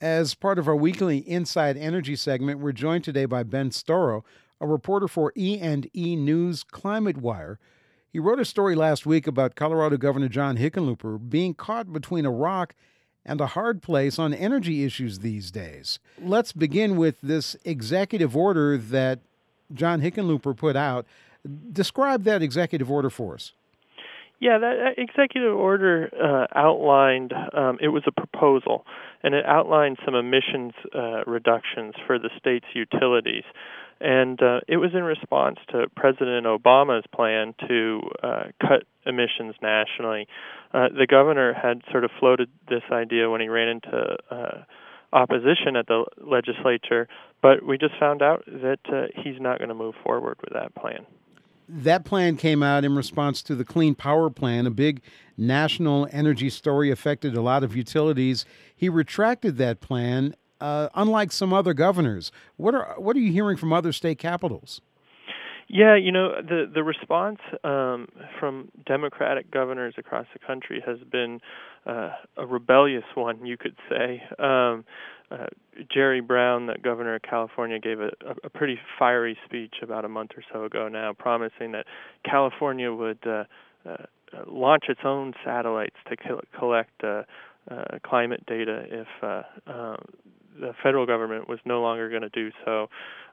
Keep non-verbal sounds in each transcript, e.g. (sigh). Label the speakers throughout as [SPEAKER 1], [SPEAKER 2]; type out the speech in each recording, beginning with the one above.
[SPEAKER 1] As part of our weekly Inside Energy segment, we're joined today by Ben Storrow, a reporter for E&E News Climate Wire. He wrote a story last week about Colorado Governor John Hickenlooper being caught between a rock and a hard place on energy issues these days. Let's begin with this executive order that John Hickenlooper put out. Describe that executive order for us.
[SPEAKER 2] Yeah, that executive order uh, outlined, um, it was a proposal, and it outlined some emissions uh, reductions for the state's utilities. And uh, it was in response to President Obama's plan to uh, cut emissions nationally. Uh, the governor had sort of floated this idea when he ran into uh, opposition at the legislature, but we just found out that he's not going to move forward with that plan
[SPEAKER 1] that plan came out in response to the Clean Power Plan, a big national energy story affected a lot of utilities. He retracted that plan, uh, unlike some other governors. What are what are you hearing from other state capitals?
[SPEAKER 2] Yeah, you know the the response um, from Democratic governors across the country has been uh, a rebellious one, you could say. Um, uh, Jerry Brown, the governor of California, gave a, a pretty fiery speech about a month or so ago now, promising that California would uh, uh, launch its own satellites to co- collect uh, uh, climate data if uh, uh, the federal government was no longer going to do so.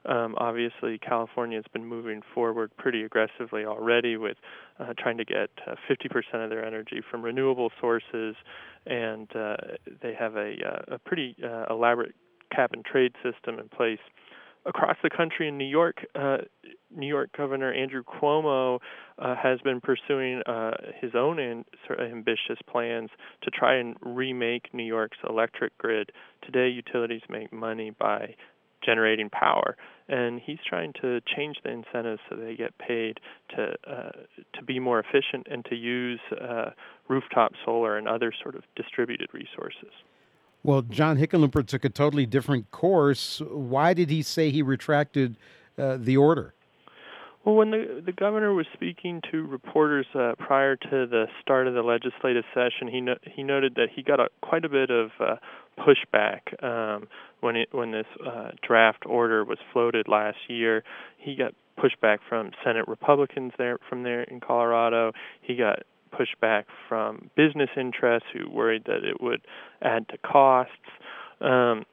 [SPEAKER 2] Um, obviously, California has been moving forward pretty aggressively already with uh, trying to get uh, 50% of their energy from renewable sources, and uh, they have a, uh, a pretty uh, elaborate cap and trade system in place across the country in New York, uh, New York Governor Andrew Cuomo uh, has been pursuing uh, his own in, sort of ambitious plans to try and remake New York's electric grid. Today, utilities make money by generating power, and he's trying to change the incentives so they get paid to uh, to be more efficient and to use uh, rooftop solar and other sort of distributed resources.
[SPEAKER 1] Well, John Hickenlooper took a totally different course. Why did he say he retracted uh, the order?
[SPEAKER 2] Well, when the the governor was speaking to reporters uh, prior to the start of the legislative session, he no, he noted that he got a, quite a bit of uh, pushback um, when it when this uh, draft order was floated last year. He got pushback from Senate Republicans there from there in Colorado. He got pushback from business interests who worried that it would add to costs. Um,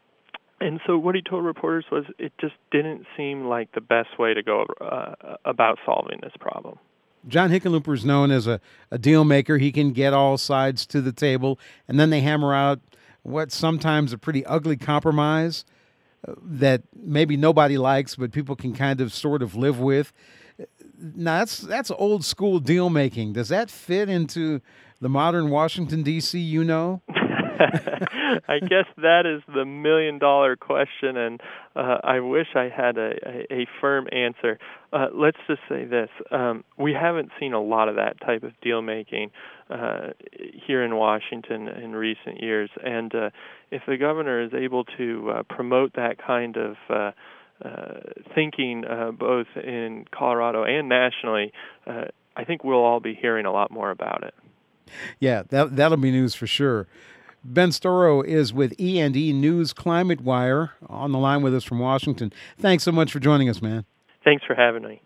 [SPEAKER 2] and so what he told reporters was it just didn't seem like the best way to go uh, about solving this problem.
[SPEAKER 1] John Hickenlooper is known as a, a deal maker. He can get all sides to the table, and then they hammer out what sometimes a pretty ugly compromise uh, that maybe nobody likes, but people can kind of sort of live with now that's that's old school deal making. Does that fit into the modern Washington D.C. You know? (laughs) (laughs)
[SPEAKER 2] I guess that is the million dollar question, and uh, I wish I had a, a, a firm answer. Uh, let's just say this: um, we haven't seen a lot of that type of deal making uh, here in Washington in recent years, and uh, if the governor is able to uh, promote that kind of uh, uh, thinking uh, both in Colorado and nationally, uh, I think we'll all be hearing a lot more about it.
[SPEAKER 1] Yeah, that that'll be news for sure. Ben Storrow is with E&E News Climate Wire on the line with us from Washington. Thanks so much for joining us, man.
[SPEAKER 2] Thanks for having me.